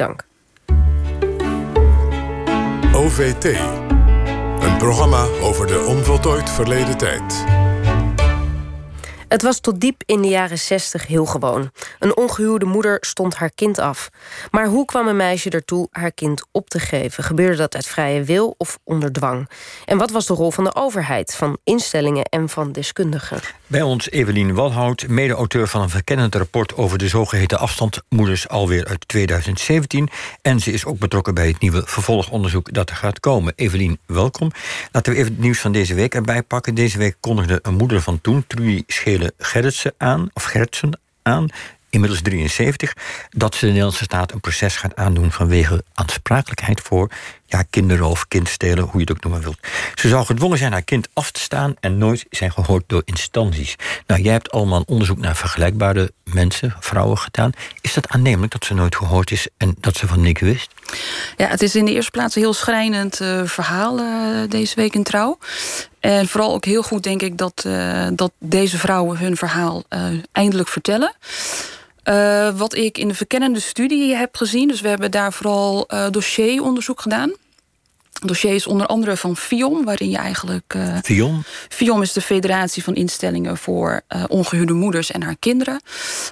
dank. OVT. Een programma over de onvoltooid verleden tijd. Het was tot diep in de jaren zestig heel gewoon. Een ongehuwde moeder stond haar kind af. Maar hoe kwam een meisje ertoe haar kind op te geven? Gebeurde dat uit vrije wil of onder dwang? En wat was de rol van de overheid, van instellingen en van deskundigen? Bij ons Evelien Walhout, mede-auteur van een verkennend rapport over de zogeheten afstandmoeders alweer uit 2017. En ze is ook betrokken bij het nieuwe vervolgonderzoek dat er gaat komen. Evelien, welkom. Laten we even het nieuws van deze week erbij pakken. Deze week kondigde een moeder van toen, Trudy Gerritsen aan, of Gerritsen aan, inmiddels 73, dat ze de Nederlandse staat een proces gaat aandoen vanwege aansprakelijkheid voor ja, kinderroof, kindstelen, hoe je het ook noemen wilt. Ze zou gedwongen zijn haar kind af te staan en nooit zijn gehoord door instanties. Nou, jij hebt allemaal een onderzoek naar vergelijkbare mensen, vrouwen gedaan. Is dat aannemelijk dat ze nooit gehoord is en dat ze van niks wist? Ja, het is in de eerste plaats een heel schrijnend uh, verhaal uh, deze week in Trouw. En vooral ook heel goed denk ik dat, uh, dat deze vrouwen hun verhaal eindelijk vertellen. Wat ik in de verkennende studie heb gezien, dus we hebben daar vooral uh, dossieronderzoek gedaan. Dossier is onder andere van FIOM, waarin je eigenlijk. Uh, FIOM? FIOM is de Federatie van Instellingen voor ongehuwde moeders en haar kinderen.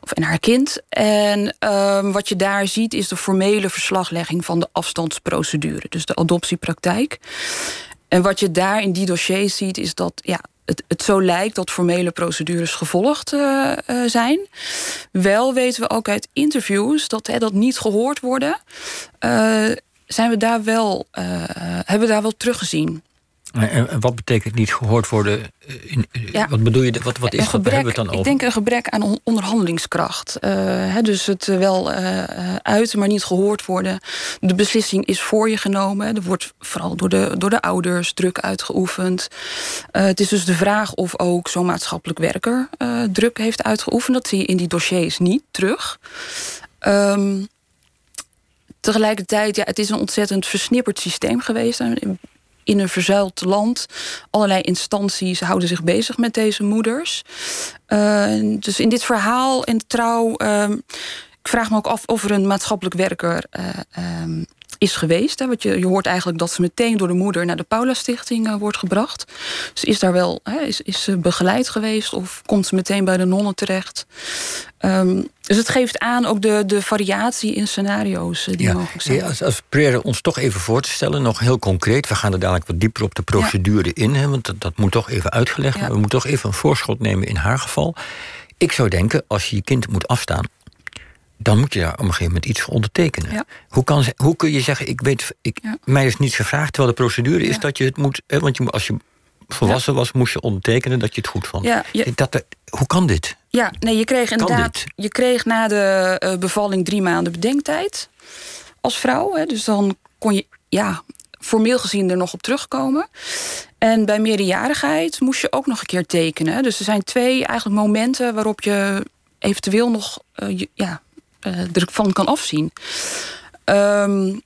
Of en haar kind. En ehm, wat je daar ziet is de formele verslaglegging van de afstandsprocedure, dus de adoptiepraktijk. En wat je daar in die dossiers ziet, is dat ja, het, het zo lijkt dat formele procedures gevolgd uh, uh, zijn. Wel weten we ook uit interviews dat dat niet gehoord worden. Uh, zijn we daar wel, hebben we daar wel teruggezien. En wat betekent niet gehoord worden? In, ja, wat bedoel je? Wat, wat is gebrek, dat? Hebben we het dan over? Ik denk een gebrek aan onderhandelingskracht. Uh, he, dus het wel uh, uiten, maar niet gehoord worden. De beslissing is voor je genomen. Er wordt vooral door de, door de ouders druk uitgeoefend. Uh, het is dus de vraag of ook zo'n maatschappelijk werker druk heeft uitgeoefend. Dat zie je in die dossiers niet terug. Um, tegelijkertijd, ja, het is een ontzettend versnipperd systeem geweest in een verzuild land. Allerlei instanties houden zich bezig met deze moeders. Uh, dus in dit verhaal en trouw. Uh, ik vraag me ook af of er een maatschappelijk werker uh, is geweest. Hè, want je, je hoort eigenlijk dat ze meteen door de moeder naar de Paula Stichting uh, wordt gebracht. Dus is daar wel, hè, is, is ze begeleid geweest of komt ze meteen bij de nonnen terecht? Um, dus het geeft aan ook de, de variatie in scenario's die ja, mogelijk zijn. Ja, als, als proberen ons toch even voor te stellen, nog heel concreet. We gaan er dadelijk wat dieper op de procedure ja. in, hè, want dat, dat, moet toch even uitgelegd. We moeten toch even een voorschot nemen in haar geval. Ik zou denken, als je je kind moet afstaan, dan moet je daar op een gegeven moment iets voor ondertekenen. Ja. Hoe, kan, hoe kun je zeggen, ik weet, ik, ja. mij is niets gevraagd, terwijl de procedure is dat je het moet. Hè, want je, als je volwassen was, moest je ondertekenen dat je het goed vond. Ja, dat, hoe kan dit? Ja, nee, je kreeg inderdaad. Je kreeg na de uh, bevalling drie maanden bedenktijd als vrouw. Hè, dus dan kon je, ja, formeel gezien er nog op terugkomen. En bij meerderjarigheid moest je ook nog een keer tekenen. Dus er zijn twee eigenlijk momenten waarop je eventueel nog uh, ja, ervan kan afzien. Um,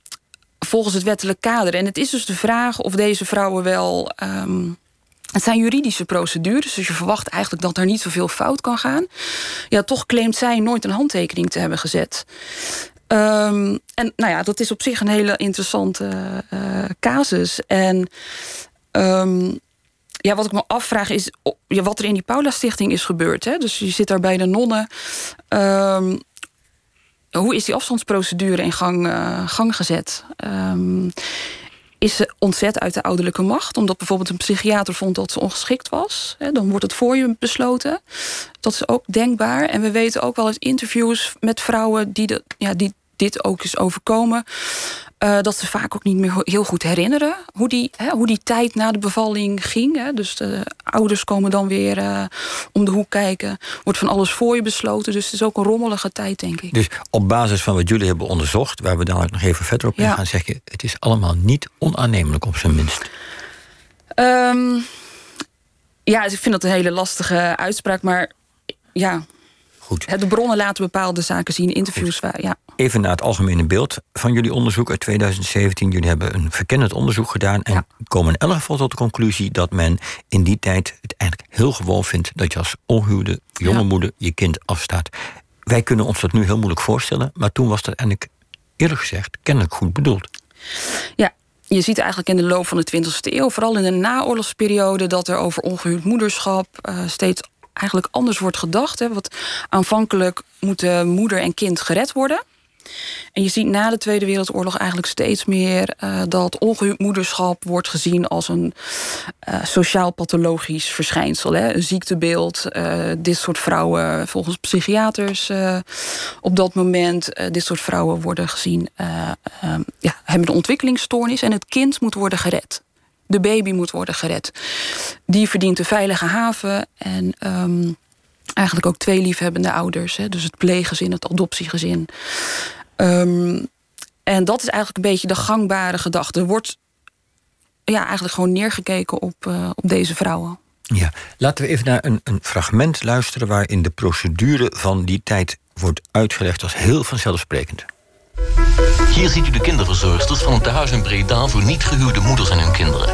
volgens het wettelijk kader. En het is dus de vraag of deze vrouwen wel. Um, het zijn juridische procedures, dus je verwacht eigenlijk dat er niet zoveel fout kan gaan. Ja, toch claimt zij nooit een handtekening te hebben gezet. Um, en nou ja, dat is op zich een hele interessante uh, casus. En ja, wat ik me afvraag is ja, wat er in die Paula Stichting is gebeurd. Hè? Dus je zit daar bij de nonnen. Um, hoe is die afstandsprocedure in gang, uh, gang gezet? Um, is ze ontzet uit de ouderlijke macht, omdat bijvoorbeeld een psychiater vond dat ze ongeschikt was. Hè, dan wordt het voor je besloten. Dat is ook denkbaar. En we weten ook wel uit interviews met vrouwen die, de, ja, die dit ook is overkomen. Uh, dat ze vaak ook niet meer heel goed herinneren hoe die, hè, hoe die tijd na de bevalling ging. Hè. Dus de ouders komen dan weer uh, om de hoek kijken. Wordt van alles voor je besloten. Dus het is ook een rommelige tijd, denk ik. Dus op basis van wat jullie hebben onderzocht, waar we dadelijk nog even verder op ja. gaan, zeg je: het is allemaal niet onaannemelijk op zijn minst. Um, ja, ik vind dat een hele lastige uitspraak, maar ja. Goed. De bronnen laten bepaalde zaken zien, interviews. Waar, ja. Even naar het algemene beeld van jullie onderzoek uit 2017. Jullie hebben een verkennend onderzoek gedaan en ja. komen in elk geval tot de conclusie dat men in die tijd het eigenlijk heel gewoon vindt dat je als onhuwde jonge ja. moeder je kind afstaat. Wij kunnen ons dat nu heel moeilijk voorstellen, maar toen was dat eigenlijk eerlijk gezegd kennelijk goed bedoeld. Ja, je ziet eigenlijk in de loop van de 20e eeuw, vooral in de naoorlogsperiode, dat er over ongehuwd moederschap uh, steeds eigenlijk anders wordt gedacht. Hè. Wat aanvankelijk moeten moeder en kind gered worden. En je ziet na de Tweede Wereldoorlog eigenlijk steeds meer uh, dat ongehuwd moederschap wordt gezien als een uh, sociaal-pathologisch verschijnsel. Hè? Een ziektebeeld. Uh, dit soort vrouwen, volgens psychiaters op dat moment, dit soort vrouwen worden gezien, ja, hebben een ontwikkelingsstoornis en het kind moet worden gered. De baby moet worden gered. Die verdient een veilige haven en. Um, eigenlijk ook twee liefhebbende ouders. Hè? Dus het pleeggezin, het adoptiegezin. Um, en dat is eigenlijk een beetje de gangbare gedachte. Er wordt ja, eigenlijk gewoon neergekeken op, uh, op deze vrouwen. Ja, laten we even naar een, een fragment luisteren... waarin de procedure van die tijd wordt uitgelegd als heel vanzelfsprekend. Hier ziet u de kinderverzorgsters van het tehuis in Breda... voor niet gehuwde moeders en hun kinderen.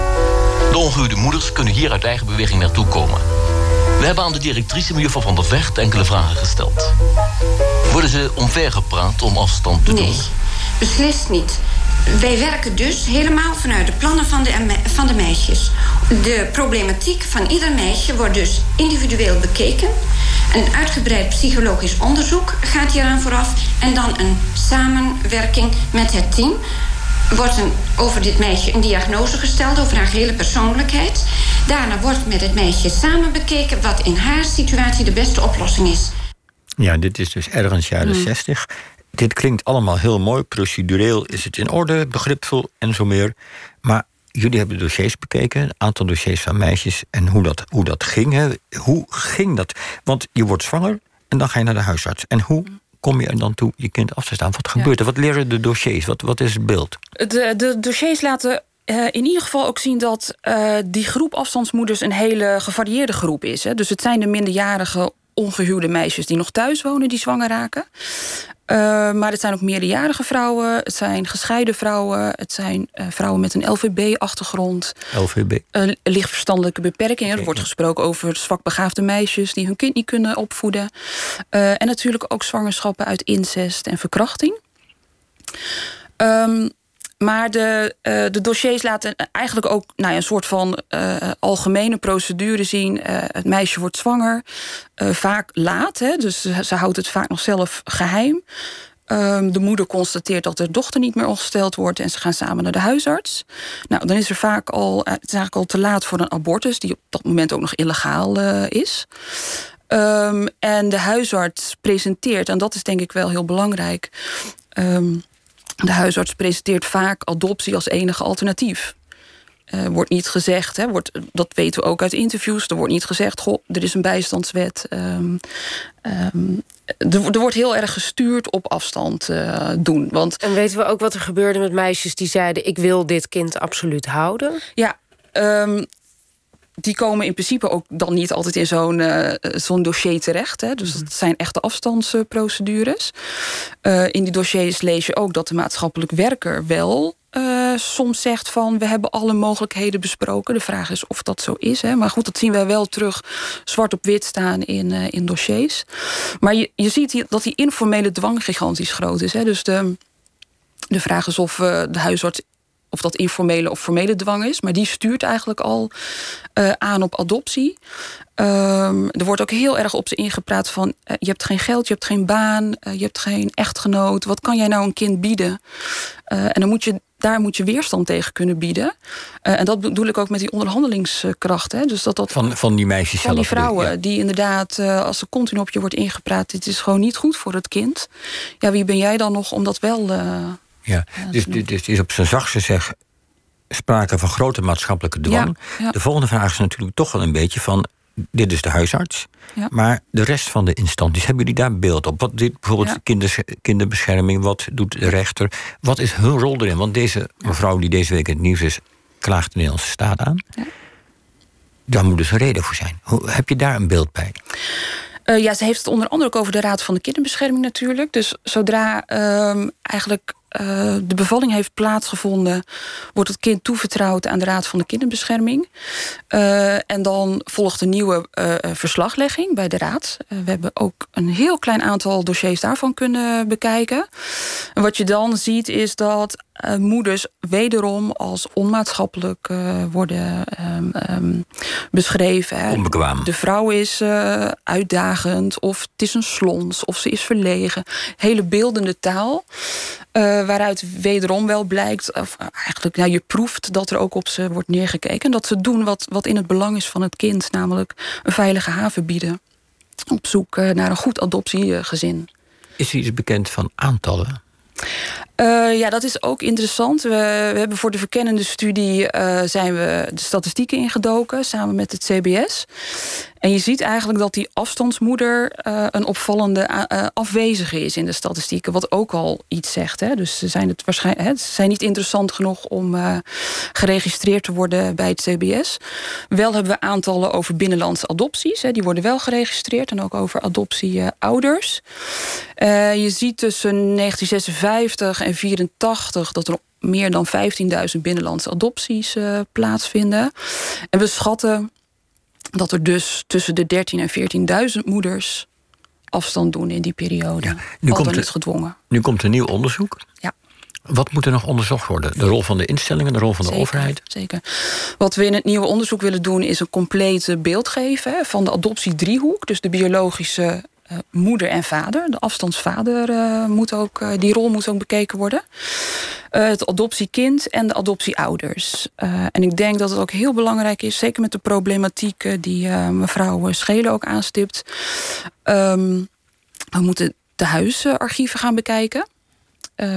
De ongehuwde moeders kunnen hier uit eigen beweging naartoe komen. We hebben aan de directrice mevrouw van der Vecht enkele vragen gesteld. Worden ze omvergepraat om afstand te doen? Nee, beslist niet. Wij werken dus helemaal vanuit de plannen van de, van de meisjes. De problematiek van ieder meisje wordt dus individueel bekeken. Een uitgebreid psychologisch onderzoek gaat hieraan vooraf. En dan een samenwerking met het team. Wordt een, over dit meisje een diagnose gesteld over haar gehele persoonlijkheid. Daarna wordt met het meisje samen bekeken wat in haar situatie de beste oplossing is. Ja, dit is dus ergens jaren mm. 60. Dit klinkt allemaal heel mooi. Procedureel is het in orde, begripvol en zo meer. Maar jullie hebben dossiers bekeken, een aantal dossiers van meisjes en hoe dat, hoe dat ging. Hè. Hoe ging dat? Want je wordt zwanger en dan ga je naar de huisarts. En hoe kom je er dan toe je kind af te staan? Wat gebeurt er? Wat leren de dossiers? Wat, wat is het beeld? De, de dossiers laten uh, in ieder geval ook zien dat uh, die groep afstandsmoeders een hele gevarieerde groep is. Hè. Dus het zijn de minderjarige ongehuwde meisjes die nog thuis wonen, die zwanger raken. Uh, maar het zijn ook meerderjarige vrouwen, het zijn gescheiden vrouwen, het zijn uh, vrouwen met een LVB-achtergrond. LVB? Uh, lichtverstandelijke beperkingen. Okay, er wordt gesproken over zwakbegaafde meisjes die hun kind niet kunnen opvoeden. en natuurlijk ook zwangerschappen uit incest en verkrachting. Um, maar de, uh, de dossiers laten eigenlijk ook nou ja, een soort van uh, algemene procedure zien. Uh, het meisje wordt zwanger, vaak laat, hè, dus ze, houdt het vaak nog zelf geheim. Um, de moeder constateert dat de dochter niet meer ongesteld wordt en ze gaan samen naar de huisarts. Nou, dan is er vaak al, het is eigenlijk al te laat voor een abortus, die op dat moment ook nog illegaal is. Um, en de huisarts presenteert, en dat is denk ik wel heel belangrijk. Um, de huisarts presenteert vaak adoptie als enige alternatief. Uh, wordt niet gezegd, hè, wordt, dat weten we ook uit interviews. Er wordt niet gezegd, goh, er is een bijstandswet. Um, um, er, er, wordt heel erg gestuurd op afstand uh, doen. Want, en weten we ook wat er gebeurde met meisjes die zeiden: Ik wil dit kind absoluut houden? Ja, um, die komen in principe ook dan niet altijd in zo'n uh, zo'n dossier terecht. Hè. Dus mhm. dat zijn echte afstandsprocedures. Uh, in die dossiers lees je ook dat de maatschappelijk werker wel uh, soms zegt van we hebben alle mogelijkheden besproken. De vraag is of dat zo is. Hè. Maar goed, dat zien wij wel terug zwart op wit staan in, uh, in dossiers. Maar je, je ziet hier dat die informele dwang gigantisch groot is. Hè. Dus de, de vraag is of uh, de huisarts of dat informele of formele dwang is. Maar die stuurt eigenlijk al uh, aan op adoptie. Um, er wordt ook heel erg op ze ingepraat van... Uh, je hebt geen geld, je hebt geen baan, uh, je hebt geen echtgenoot. Wat kan jij nou een kind bieden? en dan moet je, daar moet je weerstand tegen kunnen bieden. en dat bedoel ik ook met die onderhandelingskracht. Hè? Dus dat, dat, van, van die meisjes Van die vrouwen, ja. die inderdaad, als ze continu op je wordt ingepraat... dit is gewoon niet goed voor het kind. Ja, wie ben jij dan nog om dat wel... Ja, dus dit is op zijn zachtste zeg sprake van grote maatschappelijke dwang. Ja, ja. De volgende vraag is natuurlijk toch wel een beetje van... dit is de huisarts, ja. maar de rest van de instanties... hebben jullie daar beeld op? Wat doet bijvoorbeeld kinders, kinderbescherming, wat doet de rechter? Wat is hun rol erin? Want deze mevrouw die deze week in het nieuws is... klaagt de Nederlandse staat aan. Daar moet dus een reden voor zijn. Hoe, heb je daar een beeld bij? Uh, ja, ze heeft het onder andere ook over de Raad van de Kinderbescherming natuurlijk. Dus zodra um, eigenlijk uh, de bevalling heeft plaatsgevonden, wordt het kind toevertrouwd aan de Raad van de Kinderbescherming. Uh, en dan volgt een nieuwe uh, verslaglegging bij de Raad. we hebben ook een heel klein aantal dossiers daarvan kunnen bekijken. En wat je dan ziet is dat moeders wederom als onmaatschappelijk worden um, um, beschreven. Onbekwaam. De vrouw is uitdagend, of het is een slons, of ze is verlegen. Hele beeldende taal. Uh, waaruit wederom wel blijkt, of eigenlijk ja, je proeft dat er ook op ze wordt neergekeken. Dat ze doen wat, wat in het belang is van het kind, namelijk een veilige haven bieden. Op zoek uh, naar een goed adoptiegezin. Is er iets bekend van aantallen? Uh, ja, dat is ook interessant. We, hebben voor de verkennende studie uh, zijn we de statistieken ingedoken samen met het CBS. En je ziet eigenlijk dat die afstandsmoeder uh, een opvallende afwezige is in de statistieken, wat ook al iets zegt. Hè. Dus ze zijn, het waarschijnlijk, hè, ze zijn niet interessant genoeg om geregistreerd te worden bij het CBS. Wel hebben we aantallen over binnenlandse adopties. Hè. Die worden wel geregistreerd en ook over adoptieouders. je ziet tussen 1956 en 1984 dat er meer dan 15.000 binnenlandse adopties uh, plaatsvinden. En we schatten dat er dus tussen de 13.000 en 14.000 moeders afstand doen in die periode. Ja, nu komt er, gedwongen. Nu komt een nieuw onderzoek. Ja. Wat moet er nog onderzocht worden? De rol van de instellingen, de rol van de overheid? Zeker. Wat we in het nieuwe onderzoek willen doen... is een complete beeld geven van de adoptiedriehoek. Dus de biologische uh, moeder en vader. De afstandsvader uh, moet ook, uh, die rol moet ook bekeken worden. het adoptiekind en de adoptieouders. en ik denk dat het ook heel belangrijk is, zeker met de problematiek die mevrouw Schelen ook aanstipt. Um, we moeten de huisarchieven gaan bekijken.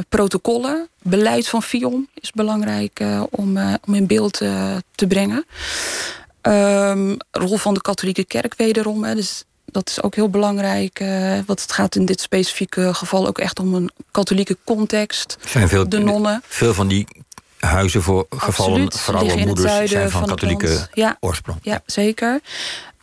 protocollen, beleid van FIOM is belangrijk om, om in beeld te brengen. Um, rol van de katholieke kerk wederom. Hè, dus dat is ook heel belangrijk. Uh, want het gaat in dit specifieke geval ook echt om een katholieke context. Zijn veel, de nonnen. Veel van die huizen voor gevallen vrouwen, moeders zijn van, van katholieke ja, oorsprong. Ja, zeker.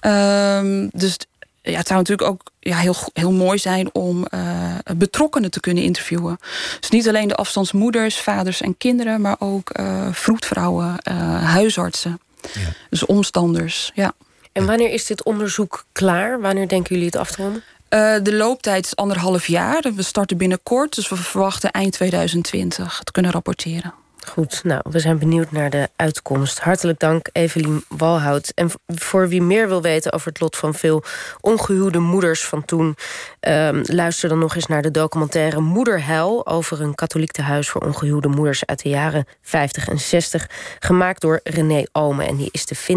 Um, dus ja, het zou natuurlijk ook ja, heel, heel mooi zijn om uh, betrokkenen te kunnen interviewen. Dus niet alleen de afstandsmoeders, vaders en kinderen, maar ook uh, vroedvrouwen, huisartsen. Ja. Dus omstanders, ja. En wanneer is dit onderzoek klaar? Wanneer denken jullie het af te ronden? Uh, de looptijd is anderhalf jaar. We starten binnenkort, dus we verwachten eind 2020 te kunnen rapporteren. Goed, nou, we zijn benieuwd naar de uitkomst. Hartelijk dank, Evelien Walhout. En voor wie meer wil weten over het lot van veel ongehuwde moeders van toen... Uh, luister dan nog eens naar de documentaire Moederhel... over een katholiek tehuis voor ongehuwde moeders uit de jaren 50 en 60... gemaakt door René Omen. En die is te vinden